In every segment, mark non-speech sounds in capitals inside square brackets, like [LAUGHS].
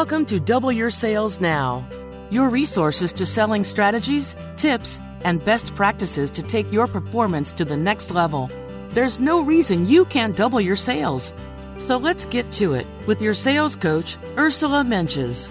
Welcome to Double Your Sales Now, your resources to selling strategies, tips, and best practices to take your performance to the next level. There's no reason you can't double your sales. So let's get to it with your sales coach, Ursula Mentjes.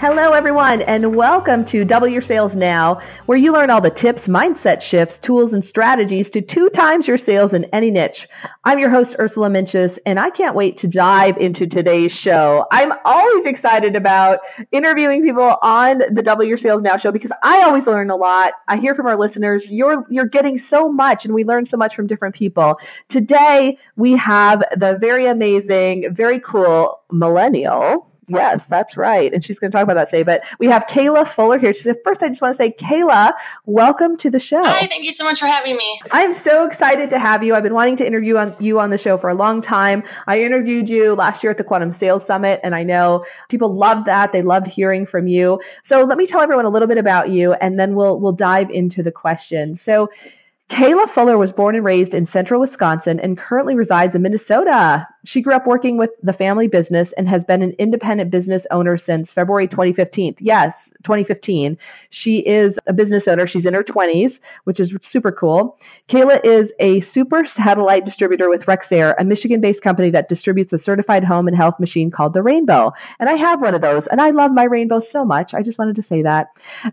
Hello, everyone, and welcome to Double Your Sales Now, where you learn all the tips, mindset shifts, tools, and strategies to two times your sales in any niche. I'm your host, Ursula Mentjes, and I can't wait to dive into today's show. I'm always excited about interviewing people on the Double Your Sales Now show because I always learn a lot. I hear from our listeners, you're, you're getting so much, and we learn so much from different people. Today, we have the very amazing, very cool millennial Yes, that's right. And she's going to talk about that today. But we have Kayla Fuller here. She said, first, I just want to say, Kayla, welcome to the show. Hi, thank you so much for having me. I'm so excited to have you. I've been wanting to interview on, you on the show for a long time. I interviewed you last year at the Quantum Sales Summit, and I know people loved that. They loved hearing from you. So let me tell everyone a little bit about you, and then we'll we'll dive into the question. So Kayla Fuller was born and raised in central Wisconsin and currently resides in Minnesota. She grew up working with the family business and has been an independent business owner since February 2015. Yes, 2015. She is a business owner. She's in her 20s, which is super cool. Kayla is a super satellite distributor with Rexair, a Michigan-based company that distributes a certified home and health machine called the Rainbow. And I have one of those, and I love my Rainbow so much. I just wanted to say that.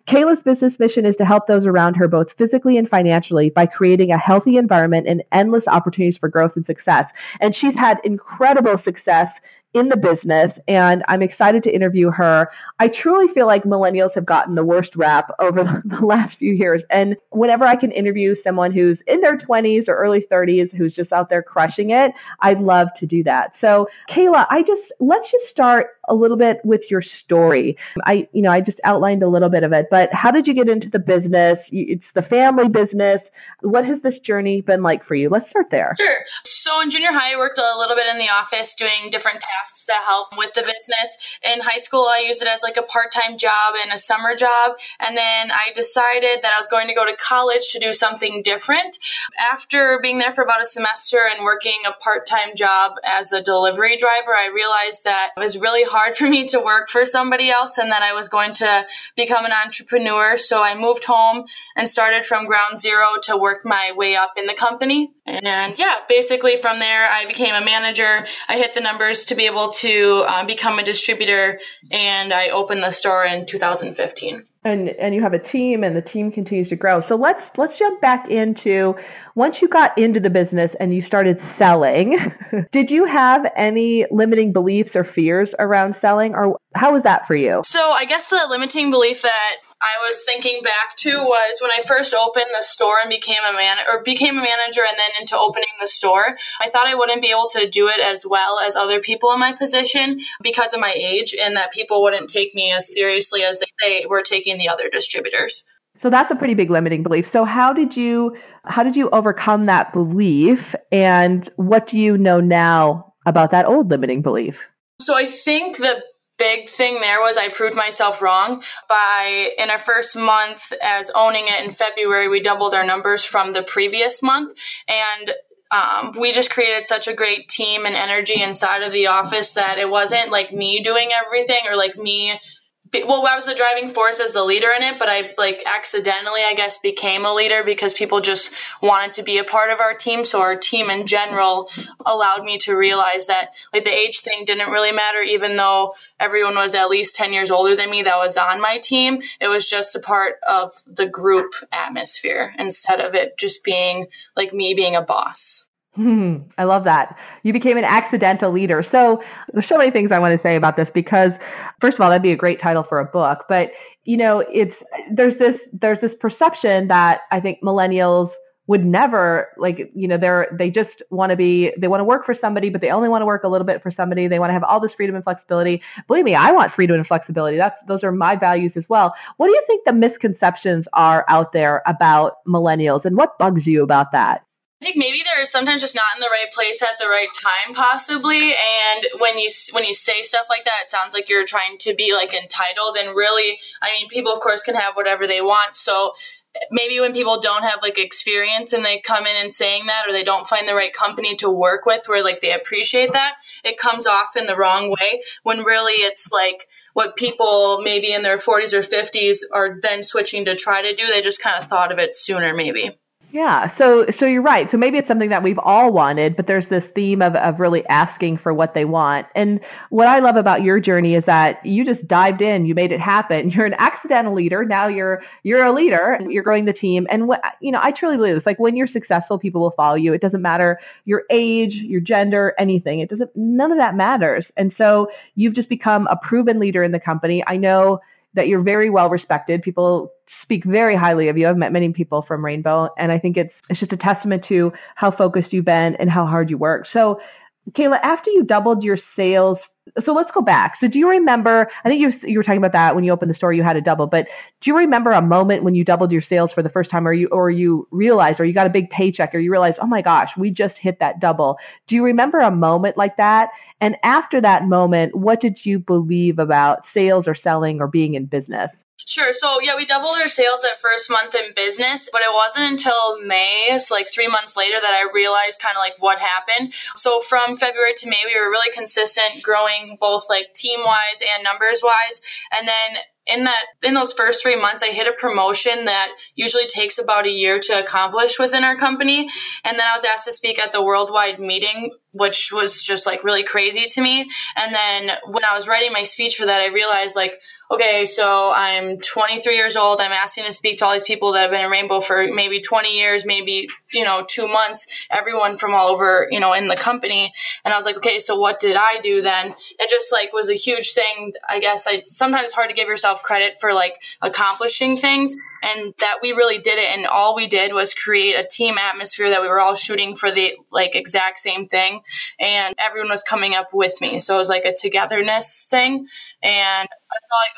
Kayla's business mission is to help those around her both physically and financially by creating a healthy environment and endless opportunities for growth and success. And she's had incredible success in the business and I'm excited to interview her. I truly feel like millennials have gotten the worst rap over [LAUGHS] the last few years. And whenever I can interview someone who's in their 20s or early 30s who's just out there crushing it, I'd love to do that. So Kayla, I just, let's just start a little bit with your story. I, you know, I just outlined a little bit of it, but how did you get into the business? It's the family business. What has this journey been like for you? Let's start there. Sure. So in junior high, I worked a little bit in the office doing different tasks to help with the business. In high school, I used it as like a part time job and a summer job. And then I decided that I was going to go to college to do something different. After being there for about a semester and working a part time job as a delivery driver, I realized that it was really hard for me to work for somebody else and that I was going to become an entrepreneur. So I moved home and started from ground zero to work my way up in the company. And yeah, basically from there, I became a manager. I hit the numbers to be able to uh, become a distributor, and I opened the store in 2015. And and you have a team, and the team continues to grow. So let's let's jump back into once you got into the business and you started selling. [LAUGHS] did you have any limiting beliefs or fears around selling, or how was that for you? So I guess the limiting belief that I was thinking back to was when I first opened the store and became a man or became a manager and then into opening the store. I thought I wouldn't be able to do it as well as other people in my position because of my age and that people wouldn't take me as seriously as they were taking the other distributors. So that's a pretty big limiting belief. So how did you how did you overcome that belief and what do you know now about that old limiting belief? So I think the big thing there was I proved myself wrong by in our first month as owning it in February we doubled our numbers from the previous month. And um, we just created such a great team and energy inside of the office that it wasn't like me doing everything or like me well i was the driving force as the leader in it but i like accidentally i guess became a leader because people just wanted to be a part of our team. So our team in general allowed me to realize that like the age thing didn't really matter. Even though everyone was at least 10 years older than me that was on my team. It was just a part of the group atmosphere instead of it just being like me being a boss. Hmm, I love that. You became an accidental leader. So there's so many things I want to say about this because first of all, that'd be a great title for a book, but you know, it's, there's this, there's this perception that I think millennials would never like, you know, they're, they just want to be, they want to work for somebody, but they only want to work a little bit for somebody. They want to have all this freedom and flexibility. Believe me, I want freedom and flexibility. That's, those are my values as well. What do you think the misconceptions are out there about millennials and what bugs you about that? I think maybe they're sometimes just not in the right place at the right time, possibly. And when you when you say stuff like that, it sounds like you're trying to be like entitled. And really, I mean, people of course can have whatever they want. So maybe when people don't have like experience and they come in and saying that, or they don't find the right company to work with where like they appreciate that, it comes off in the wrong way. When really it's like what people maybe in their 40s or 50s are then switching to try to do. They just kind of thought of it sooner, maybe. Yeah, so so you're right. So maybe it's something that we've all wanted, but there's this theme of of really asking for what they want. And what I love about your journey is that you just dived in, you made it happen. [LAUGHS] You're an accidental leader. Now you're you're a leader. You're growing the team. And what you know, I truly believe this. Like when you're successful, people will follow you. It doesn't matter your age, your gender, anything. It doesn't. None of that matters. And so you've just become a proven leader in the company. I know that you're very well respected. People speak very highly of you. I've met many people from Rainbow and I think it's, it's just a testament to how focused you've been and how hard you work. So Kayla, after you doubled your sales, so let's go back. So do you remember, I think you, you were talking about that when you opened the store, you had a double, but do you remember a moment when you doubled your sales for the first time or you, or you realized, or you got a big paycheck or you realized, oh my gosh, we just hit that double. Do you remember a moment like that? And after that moment, what did you believe about sales or selling or being in business? Sure. So yeah, we doubled our sales that first month in business, but it wasn't until May, so like three months later, that I realized kind of like what happened. So from February to May, we were really consistent, growing both like team wise and numbers wise. And then in that in those first three months i hit a promotion that usually takes about a year to accomplish within our company and then i was asked to speak at the worldwide meeting which was just like really crazy to me and then when i was writing my speech for that i realized like okay, so I'm 23 years old. I'm asking to speak to all these people that have been in Rainbow for maybe 20 years, maybe, you know, two months, everyone from all over, you know, in the company. And I was like, okay, so what did I do then? It just like was a huge thing. I guess I sometimes hard to give yourself credit for like accomplishing things and that we really did it and all we did was create a team atmosphere that we were all shooting for the like exact same thing and everyone was coming up with me so it was like a togetherness thing and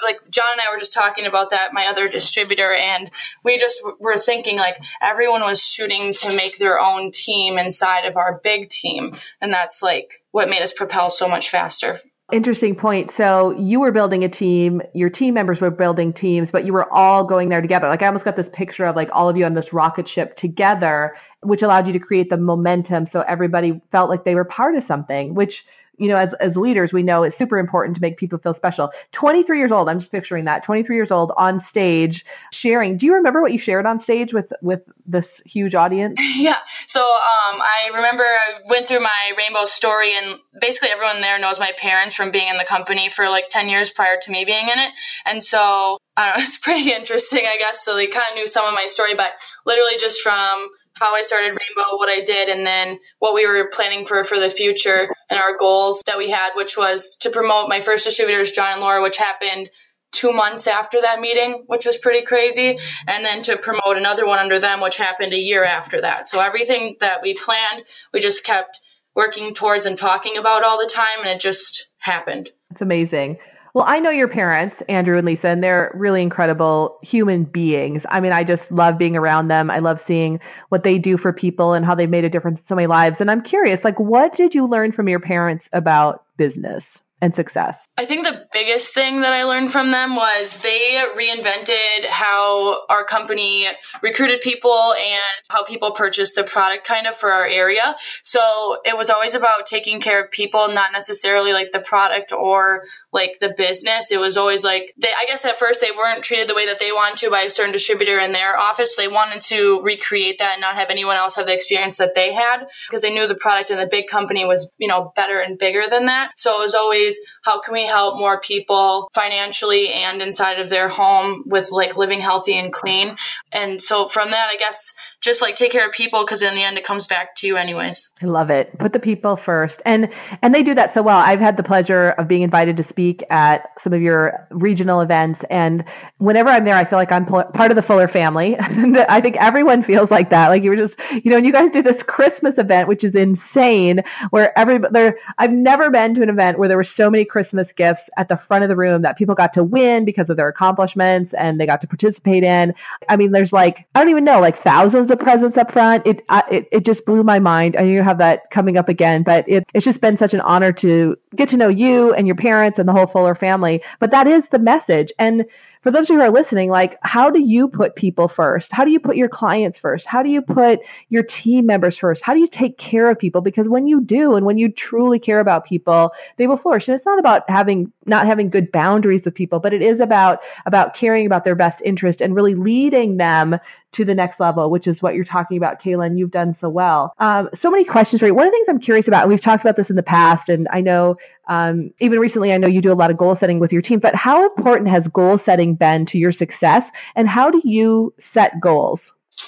like John and I were just talking about that my other distributor and we just were thinking like everyone was shooting to make their own team inside of our big team and that's like what made us propel so much faster Interesting point. So you were building a team, your team members were building teams, but you were all going there together. Like I almost got this picture of like all of you on this rocket ship together, which allowed you to create the momentum so everybody felt like they were part of something, which you know, as, as leaders, we know it's super important to make people feel special. 23 years old, I'm just picturing that, 23 years old on stage sharing. Do you remember what you shared on stage with, with this huge audience? [LAUGHS] Yeah. So, um, I remember I went through my rainbow story and basically everyone there knows my parents from being in the company for like 10 years prior to me being in it. And so, I don't know, [LAUGHS] it's pretty interesting, I guess. So they kind of knew some of my story, but literally just from how I started Rainbow, what I did, and then what we were planning for for the future and our goals that we had, which was to promote my first distributors, John and Laura, which happened two months after that meeting, which was pretty crazy, and then to promote another one under them, which happened a year after that. So everything that we planned, we just kept working towards and talking about all the time, and it just happened. It's amazing. Well, I know your parents, Andrew and Lisa, and they're really incredible human beings. I mean, I just love being around them. I love seeing what they do for people and how they've made a difference in so many lives. And I'm curious, like, what did you learn from your parents about business and success? I think the biggest thing that I learned from them was they reinvented how our company recruited people and how people purchased the product kind of for our area. So it was always about taking care of people, not necessarily like the product or like the business. It was always like they I guess at first they weren't treated the way that they wanted to by a certain distributor in their office. They wanted to recreate that and not have anyone else have the experience that they had because they knew the product in the big company was, you know, better and bigger than that. So it was always how can we help more people financially and inside of their home with like living healthy and clean. And so from that, I guess just like take care of people because in the end it comes back to you anyways. I love it. Put the people first. And and they do that so well. I've had the pleasure of being invited to speak at some of your regional events and whenever I'm there I feel like I'm part of the Fuller family. [LAUGHS] I think everyone feels like that. Like you were just, you know, and you guys did this Christmas event which is insane where every there I've never been to an event where there were so many Christmas gifts at the front of the room that people got to win because of their accomplishments and they got to participate in. I mean, there's like I don't even know, like thousands of presents up front. It it, it just blew my mind. I know you have that coming up again, but it, it's just been such an honor to get to know you and your parents and the whole Fuller family. But that is the message. And for those of you who are listening, like how do you put people first? How do you put your clients first? How do you put your team members first? How do you take care of people? Because when you do and when you truly care about people, they will flourish. And it's not about having, not having good boundaries with people, but it is about, about caring about their best interest and really leading them to the next level, which is what you're talking about, Kaylin. You've done so well. Um, so many questions you. One of the things I'm curious about, and we've talked about this in the past, and I know um, even recently, I know you do a lot of goal setting with your team, but how important has goal setting been to your success, and how do you set goals?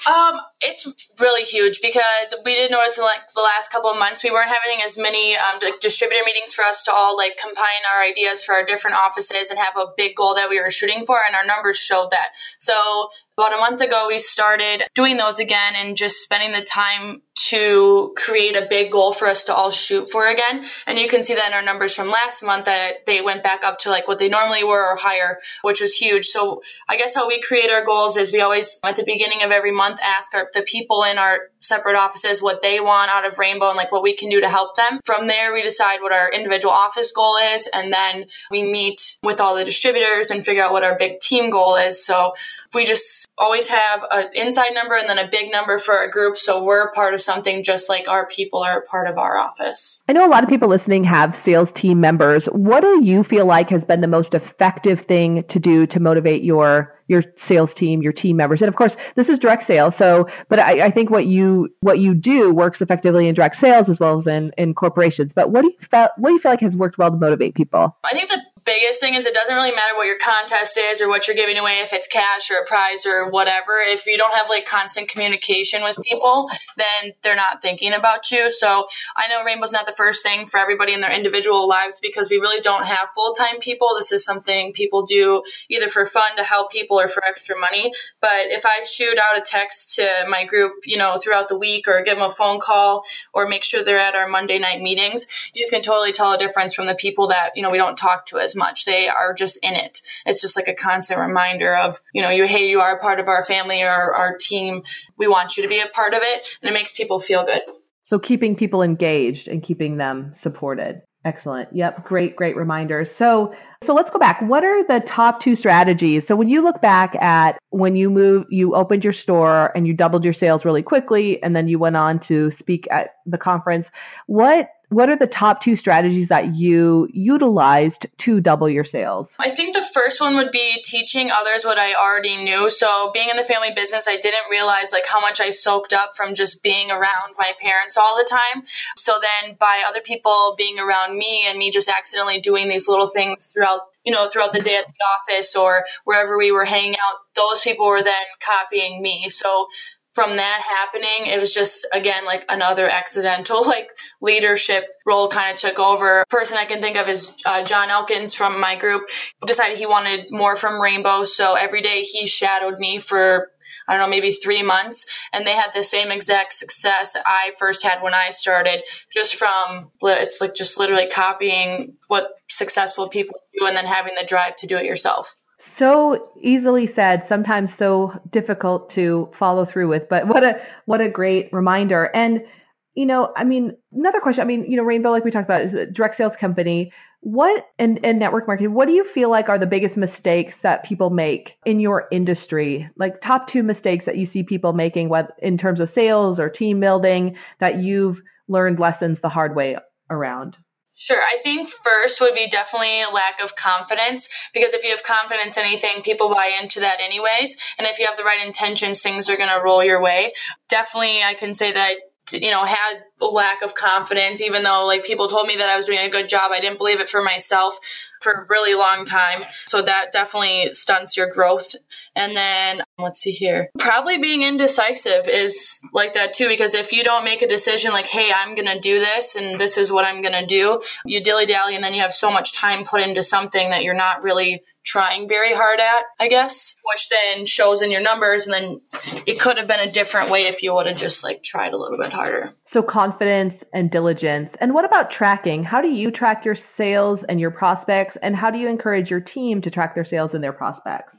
Um, it's really huge because we did notice in like the last couple of months we weren't having as many um, like distributor meetings for us to all like combine our ideas for our different offices and have a big goal that we were shooting for, and our numbers showed that. So about a month ago, we started doing those again and just spending the time to create a big goal for us to all shoot for again. And you can see that in our numbers from last month that they went back up to like what they normally were or higher, which was huge. So I guess how we create our goals is we always, at the beginning of every month, ask our, the people in our separate offices what they want out of Rainbow and like what we can do to help them. From there, we decide what our individual office goal is. And then we meet with all the distributors and figure out what our big team goal is. So we just always have an inside number and then a big number for our group. So we're part of something just like our people are part of our office. I know a lot of people listening have sales team members. What do you feel like has been the most effective thing to do to motivate your your sales team, your team members. And of course, this is direct sales. So, but I, I, think what you, what you do works effectively in direct sales as well as in, in corporations. But what do you feel, what do you feel like has worked well to motivate people? I think the biggest thing is it doesn't really matter what your contest is or what you're giving away, if it's cash or a prize or whatever. If you don't have like constant communication with people, then they're not thinking about you. So I know Rainbow's not the first thing for everybody in their individual lives because we really don't have full time people. This is something people do either for fun to help people or for extra money. But if I shoot out a text to my group, you know, throughout the week or give them a phone call or make sure they're at our Monday night meetings, you can totally tell a difference from the people that, you know, we don't talk to as much. They are just in it. It's just like a constant reminder of, you know, you, hey, you are part of our family or our team. We want you to be a part of it. And it makes people feel good. So keeping people engaged and keeping them supported. Excellent. Yep. Great, great reminder. So, so let's go back. What are the top two strategies? So when you look back at when you moved, you opened your store and you doubled your sales really quickly and then you went on to speak at the conference, what what are the top two strategies that you utilized to double your sales? I think the first one would be teaching others what I already knew. So being in the family business, I didn't realize like how much I soaked up from just being around my parents all the time. So then by other people being around me and me just accidentally doing these little things throughout you know, throughout the day at the office or wherever we were hanging out, those people were then copying me. So from that happening, it was just again like another accidental [LAUGHS] like leadership role kind of took over. Person I can think of is uh, John Elkins from my group. Decided he wanted more from Rainbow, so every day he shadowed me for I don't know, maybe three months, and they had the same exact success I first had when I started, just from it's like just literally copying what successful people do and then having the drive to do it yourself so easily said, sometimes so difficult to follow through with, but what a, what a great reminder. And, you know, I mean, another question. I mean, you know, Rainbow, like we talked about, is a direct sales company. What and, and network marketing, what do you feel like are the biggest mistakes that people make in your industry? Like top two mistakes that you see people making in terms of sales or team building that you've learned lessons the hard way around? Sure. I think first would be definitely a lack of confidence because if you have confidence in anything, people buy into that anyways. And if you have the right intentions, things are going to roll your way. Definitely, I can say that you know, had a lack of confidence, even though like people told me that I was doing a good job. I didn't believe it for myself for a really long time. So that definitely stunts your growth. And then let's see here. Probably being indecisive is like that too, because if you don't make a decision like, hey, I'm going to do this and this is what I'm going to do, you dilly dally and then you have so much time put into something that you're not really trying very hard at, I guess, which then shows in your numbers. And then it could have been a different way if you would have just like tried a little bit harder. So confidence and diligence. And what about tracking? How do you track your sales and your prospects? And how do you encourage your team to track their sales and their prospects?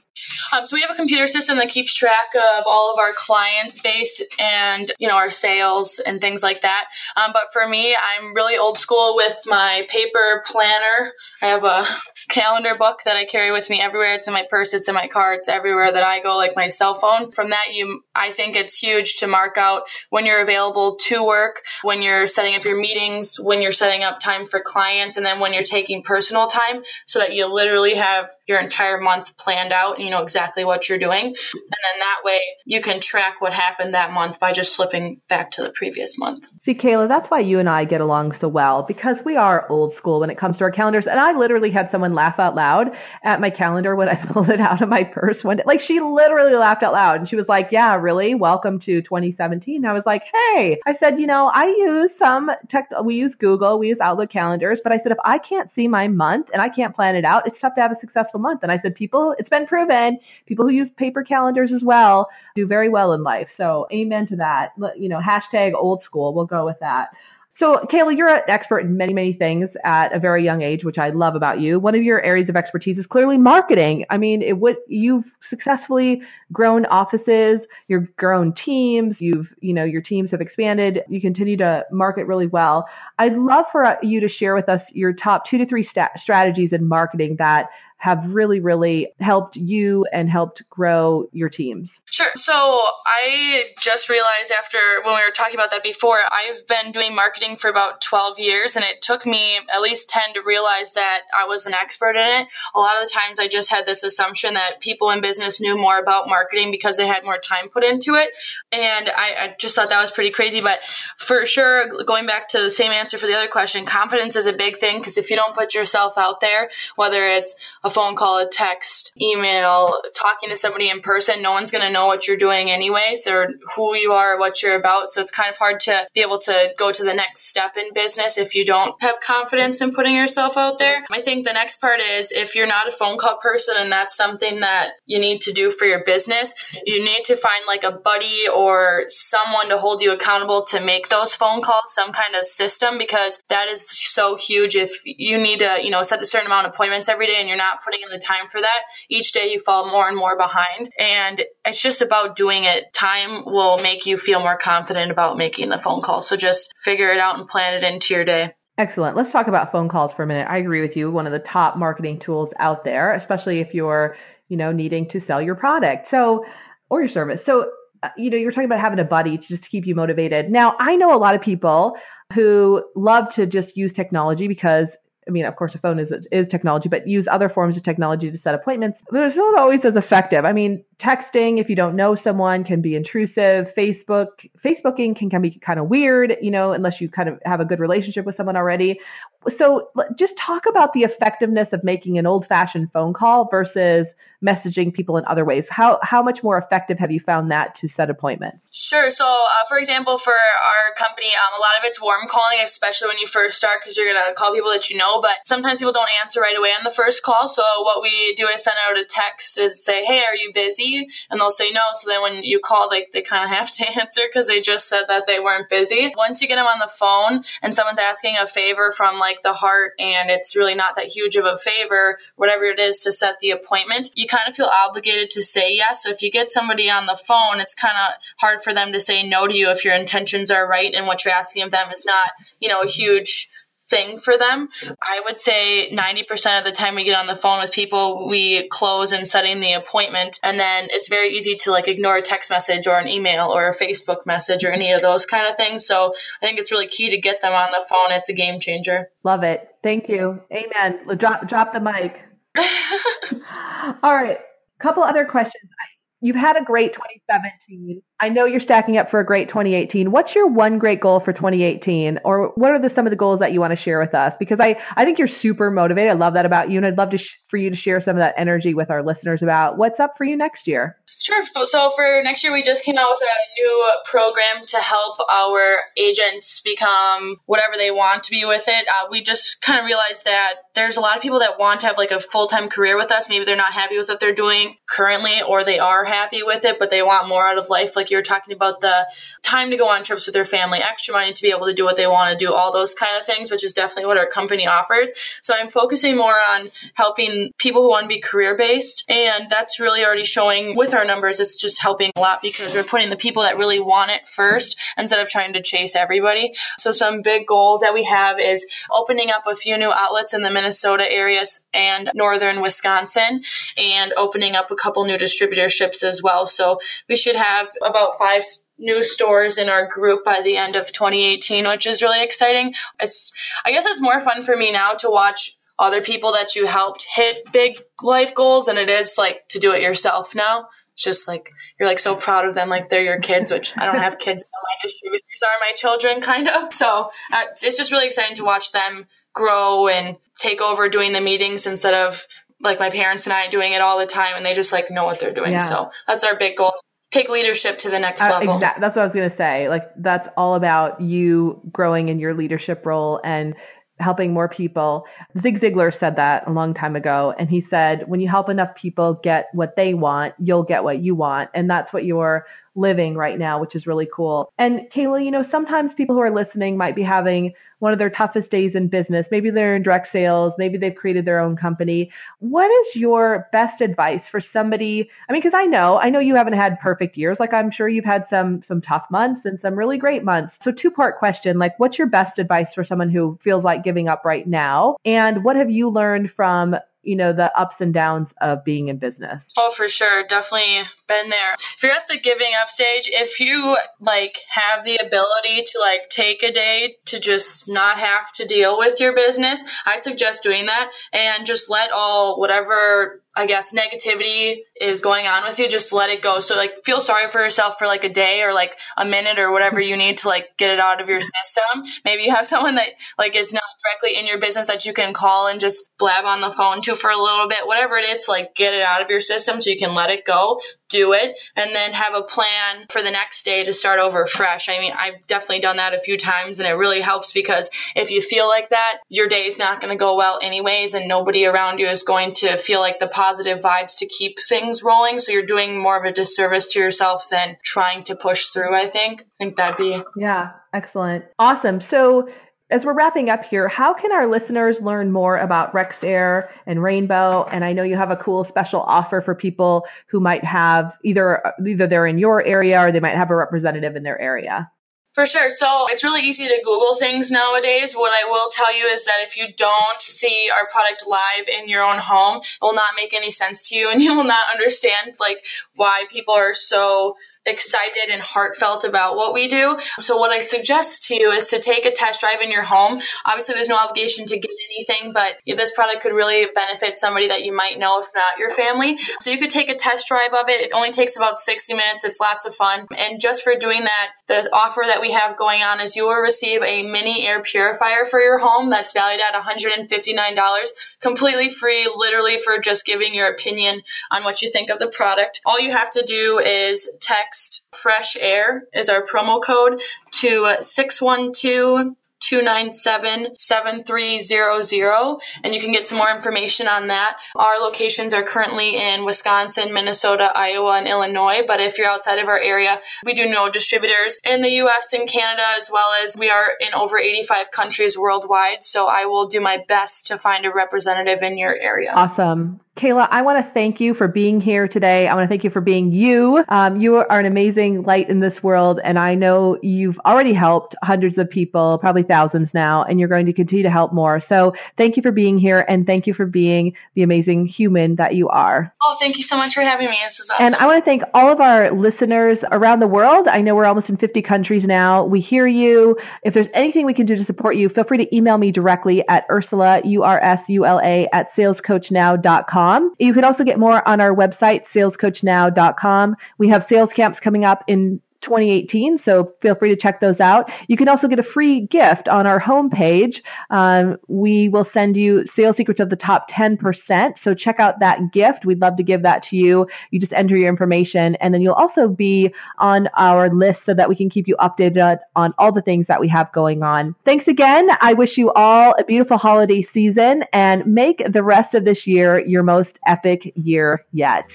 Um, so we have a computer system that keeps track of all of our client base and you know our sales and things like that. Um, but for me, I'm really old school with my paper planner. I have a [LAUGHS] calendar book that I carry with me everywhere. It's in my purse, it's in my car, it's everywhere that I go, like my cell phone. From that, you, I think it's huge to mark out when you're available to work, when you're setting up your meetings, when you're setting up time for clients, and then when you're taking personal time so that you literally have your entire month planned out you know exactly what you're doing. And then that way you can track what happened that month by just slipping back to the previous month. See, Kayla, that's why you and I get along so well because we are old school when it comes to our calendars. And I literally had someone laugh out loud at my calendar when I [LAUGHS] pulled it out of my purse one day. Like she literally laughed out loud and she was like, yeah, really? Welcome to 2017. I was like, hey, I said, you know, I use some tech, we use Google, we use Outlook calendars, but I said, if I can't see my month and I can't plan it out, it's tough to have a successful month. And I said, people, it's been proven, people who use paper calendars as well do very well in life. So amen to that. You know, hashtag old school. We'll go with that. So, Kayla, you're an expert in many, many things at a very young age, which I love about you. One of your areas of expertise is clearly marketing. I mean, it would, you've successfully grown offices, you've grown teams, you've, you know, your teams have expanded. You continue to market really well. I'd love for uh, you to share with us your top two to three st- strategies in marketing that have really, really helped you and helped grow your teams? Sure. So I just realized after when we were talking about that before, I've been doing marketing for about 12 years and it took me at least 10 to realize that I was an expert in it. A lot of the times I just had this assumption that people in business knew more about marketing because they had more time put into it. And I, I just thought that was pretty crazy. But for sure, going back to the same answer for the other question, confidence is a big thing because if you don't put yourself out there, whether it's a a phone call, a text, email, talking to somebody in person, no one's going to know what you're doing anyways or who you are, what you're about. So it's kind of hard to be able to go to the next step in business if you don't have confidence in putting yourself out there. I think the next part is if you're not a phone call person and that's something that you need to do for your business, you need to find like a buddy or someone to hold you accountable to make those phone calls, some kind of system because that is so huge. If you need to, you know, set a certain amount of appointments every day and you're not putting in the time for that, each day you fall more and more behind. And it's just about doing it. Time will make you feel more confident about making the phone call. So just figure it out and plan it into your day. Excellent. Let's talk about phone calls for a minute. I agree with you. One of the top marketing tools out there, especially if you're, you know, needing to sell your product. So, or your service. So, uh, you know, you're talking about having a buddy to just keep you motivated. Now, I know a lot of people who love to just use technology because I mean, of course, a phone is is technology, but use other forms of technology to set appointments. It's not always as effective. I mean, texting if you don't know someone can be intrusive. Facebook Facebooking can can be kind of weird, you know, unless you kind of have a good relationship with someone already. So just talk about the effectiveness of making an old-fashioned phone call versus messaging people in other ways. How how much more effective have you found that to set appointments? Sure. So, uh, for example, for our company, um, a lot of it's warm calling, especially when you first start, because you're gonna call people that you know. But sometimes people don't answer right away on the first call. So what we do is send out a text to say, "Hey, are you busy?" And they'll say no. So then when you call, like they kind of [LAUGHS] have to answer because they just said that they weren't busy. Once you get them on the phone and someone's asking a favor from like the heart and it's really not that huge of a favor, whatever it is to set the appointment, you kind of feel obligated to say yes. So if you get somebody on the phone, it's kind of hard for them to say no to you if your intentions are right and what you're asking of them is not, you know, a huge thing for them. I would say 90% of the time we get on the phone with people, we close in setting the appointment. And then it's very easy to like ignore a text message or an email or a Facebook message or any of those kind of things. So I think it's really key to get them on the phone. It's a game changer. Love it. Thank you. Amen. Drop, drop the mic. [LAUGHS] All right. Couple other questions. You've had a great 2017. I know you're stacking up for a great 2018. What's your one great goal for 2018? Or what are the, some of the goals that you want to share with us? Because I, I think you're super motivated. I love that about you. And I'd love to sh- for you to share some of that energy with our listeners about what's up for you next year. Sure. So for next year, we just came out with a new program to help our agents become whatever they want to be with it. Uh, we just kind of realized that there's a lot of people that want to have like a full-time career with us. Maybe they're not happy with what they're doing currently, or they are happy with it, but they want more out of life. Like you're talking about the time to go on trips with their family, extra money to be able to do what they want to do, all those kind of things, which is definitely what our company offers. So I'm focusing more on helping people who want to be career based. And that's really already showing with our numbers, it's just helping a lot because we're putting the people that really want it first instead of trying to chase everybody. So some big goals that we have is opening up a few new outlets in the Minnesota areas and northern Wisconsin and opening up a couple new distributorships as well. So we should have about five new stores in our group by the end of 2018, which is really exciting. It's, I guess it's more fun for me now to watch other people that you helped hit big life goals than it is like to do it yourself now It's just like you're like so proud of them like they're your kids which i don't have kids so my distributors are my children kind of so uh, it's just really exciting to watch them grow and take over doing the meetings instead of like my parents and i doing it all the time and they just like know what they're doing yeah. so that's our big goal take leadership to the next uh, level. Exactly. That's what I was going to say. Like that's all about you growing in your leadership role and helping more people. Zig Ziglar said that a long time ago. And he said, when you help enough people get what they want, you'll get what you want. And that's what you're living right now, which is really cool. And Kayla, you know, sometimes people who are listening might be having one of their toughest days in business. Maybe they're in direct sales. Maybe they've created their own company. What is your best advice for somebody? I mean, cause I know, I know you haven't had perfect years. Like I'm sure you've had some, some tough months and some really great months. So two part question, like what's your best advice for someone who feels like giving up right now? And what have you learned from you know, the ups and downs of being in business. Oh, for sure. Definitely been there. If you're at the giving up stage, if you like have the ability to like take a day to just not have to deal with your business, I suggest doing that and just let all whatever I guess negativity is going on with you, just let it go. So like feel sorry for yourself for like a day or like a minute or whatever you need to like get it out of your system. Maybe you have someone that like is not directly in your business that you can call and just blab on the phone to for a little bit, whatever it is like get it out of your system so you can let it go do it and then have a plan for the next day to start over fresh. I mean, I've definitely done that a few times and it really helps because if you feel like that, your day is not going to go well anyways and nobody around you is going to feel like the positive vibes to keep things rolling. So you're doing more of a disservice to yourself than trying to push through, I think. I think that'd be. Yeah, excellent. Awesome. So as we're wrapping up here, how can our listeners learn more about Rexair and Rainbow? And I know you have a cool special offer for people who might have either either they're in your area or they might have a representative in their area. For sure. So it's really easy to Google things nowadays. What I will tell you is that if you don't see our product live in your own home, it will not make any sense to you [LAUGHS] and you will not understand like why people are so excited and heartfelt about what we do. So what I suggest to you is to take a test drive in your home. Obviously there's no obligation to get anything, but this product could really benefit somebody that you might know if not your family. So you could take a test drive of it. It only takes about 60 minutes. It's lots of fun. And just for doing that, the offer that we have going on is you will receive a mini air purifier for your home that's valued at $159, completely free, literally for just giving your opinion on what you think of the product. All you have to do is text fresh air is our promo code to 612 297 7300. And you can get some more information on that. Our locations are currently in Wisconsin, Minnesota, Iowa, and Illinois. But if you're outside of our area, we do know distributors in the US and Canada, as well as we are in over 85 countries worldwide. So I will do my best to find a representative in your area. Awesome. Kayla, I want to thank you for being here today. I want to thank you for being you. Um, you are an amazing light in this world, and I know you've already helped hundreds of people, probably thousands now, and you're going to continue to help more. So thank you for being here, and thank you for being the amazing human that you are. Oh, thank you so much for having me. This is awesome. And I want to thank all of our listeners around the world. I know we're almost in 50 countries now. We hear you. If there's anything we can do to support you, feel free to email me directly at Ursula, U-R-S-U-L-A, at salescoachnow.com. You can also get more on our website, salescoachnow.com. We have sales camps coming up in 2018, so feel free to check those out. You can also get a free gift on our homepage. Um, we will send you sales secrets of the top 10%, so check out that gift. We'd love to give that to you. You just enter your information, and then you'll also be on our list so that we can keep you updated on all the things that we have going on. Thanks again. I wish you all a beautiful holiday season, and make the rest of this year your most epic year yet.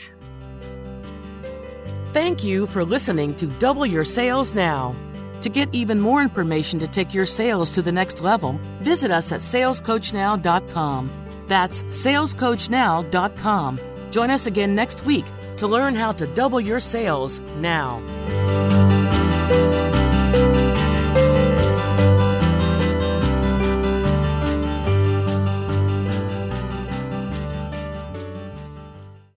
Thank you for listening to Double Your Sales Now. To get even more information to take your sales to the next level, visit us at salescoachnow.com. That's salescoachnow.com. Join us again next week to learn how to double your sales now.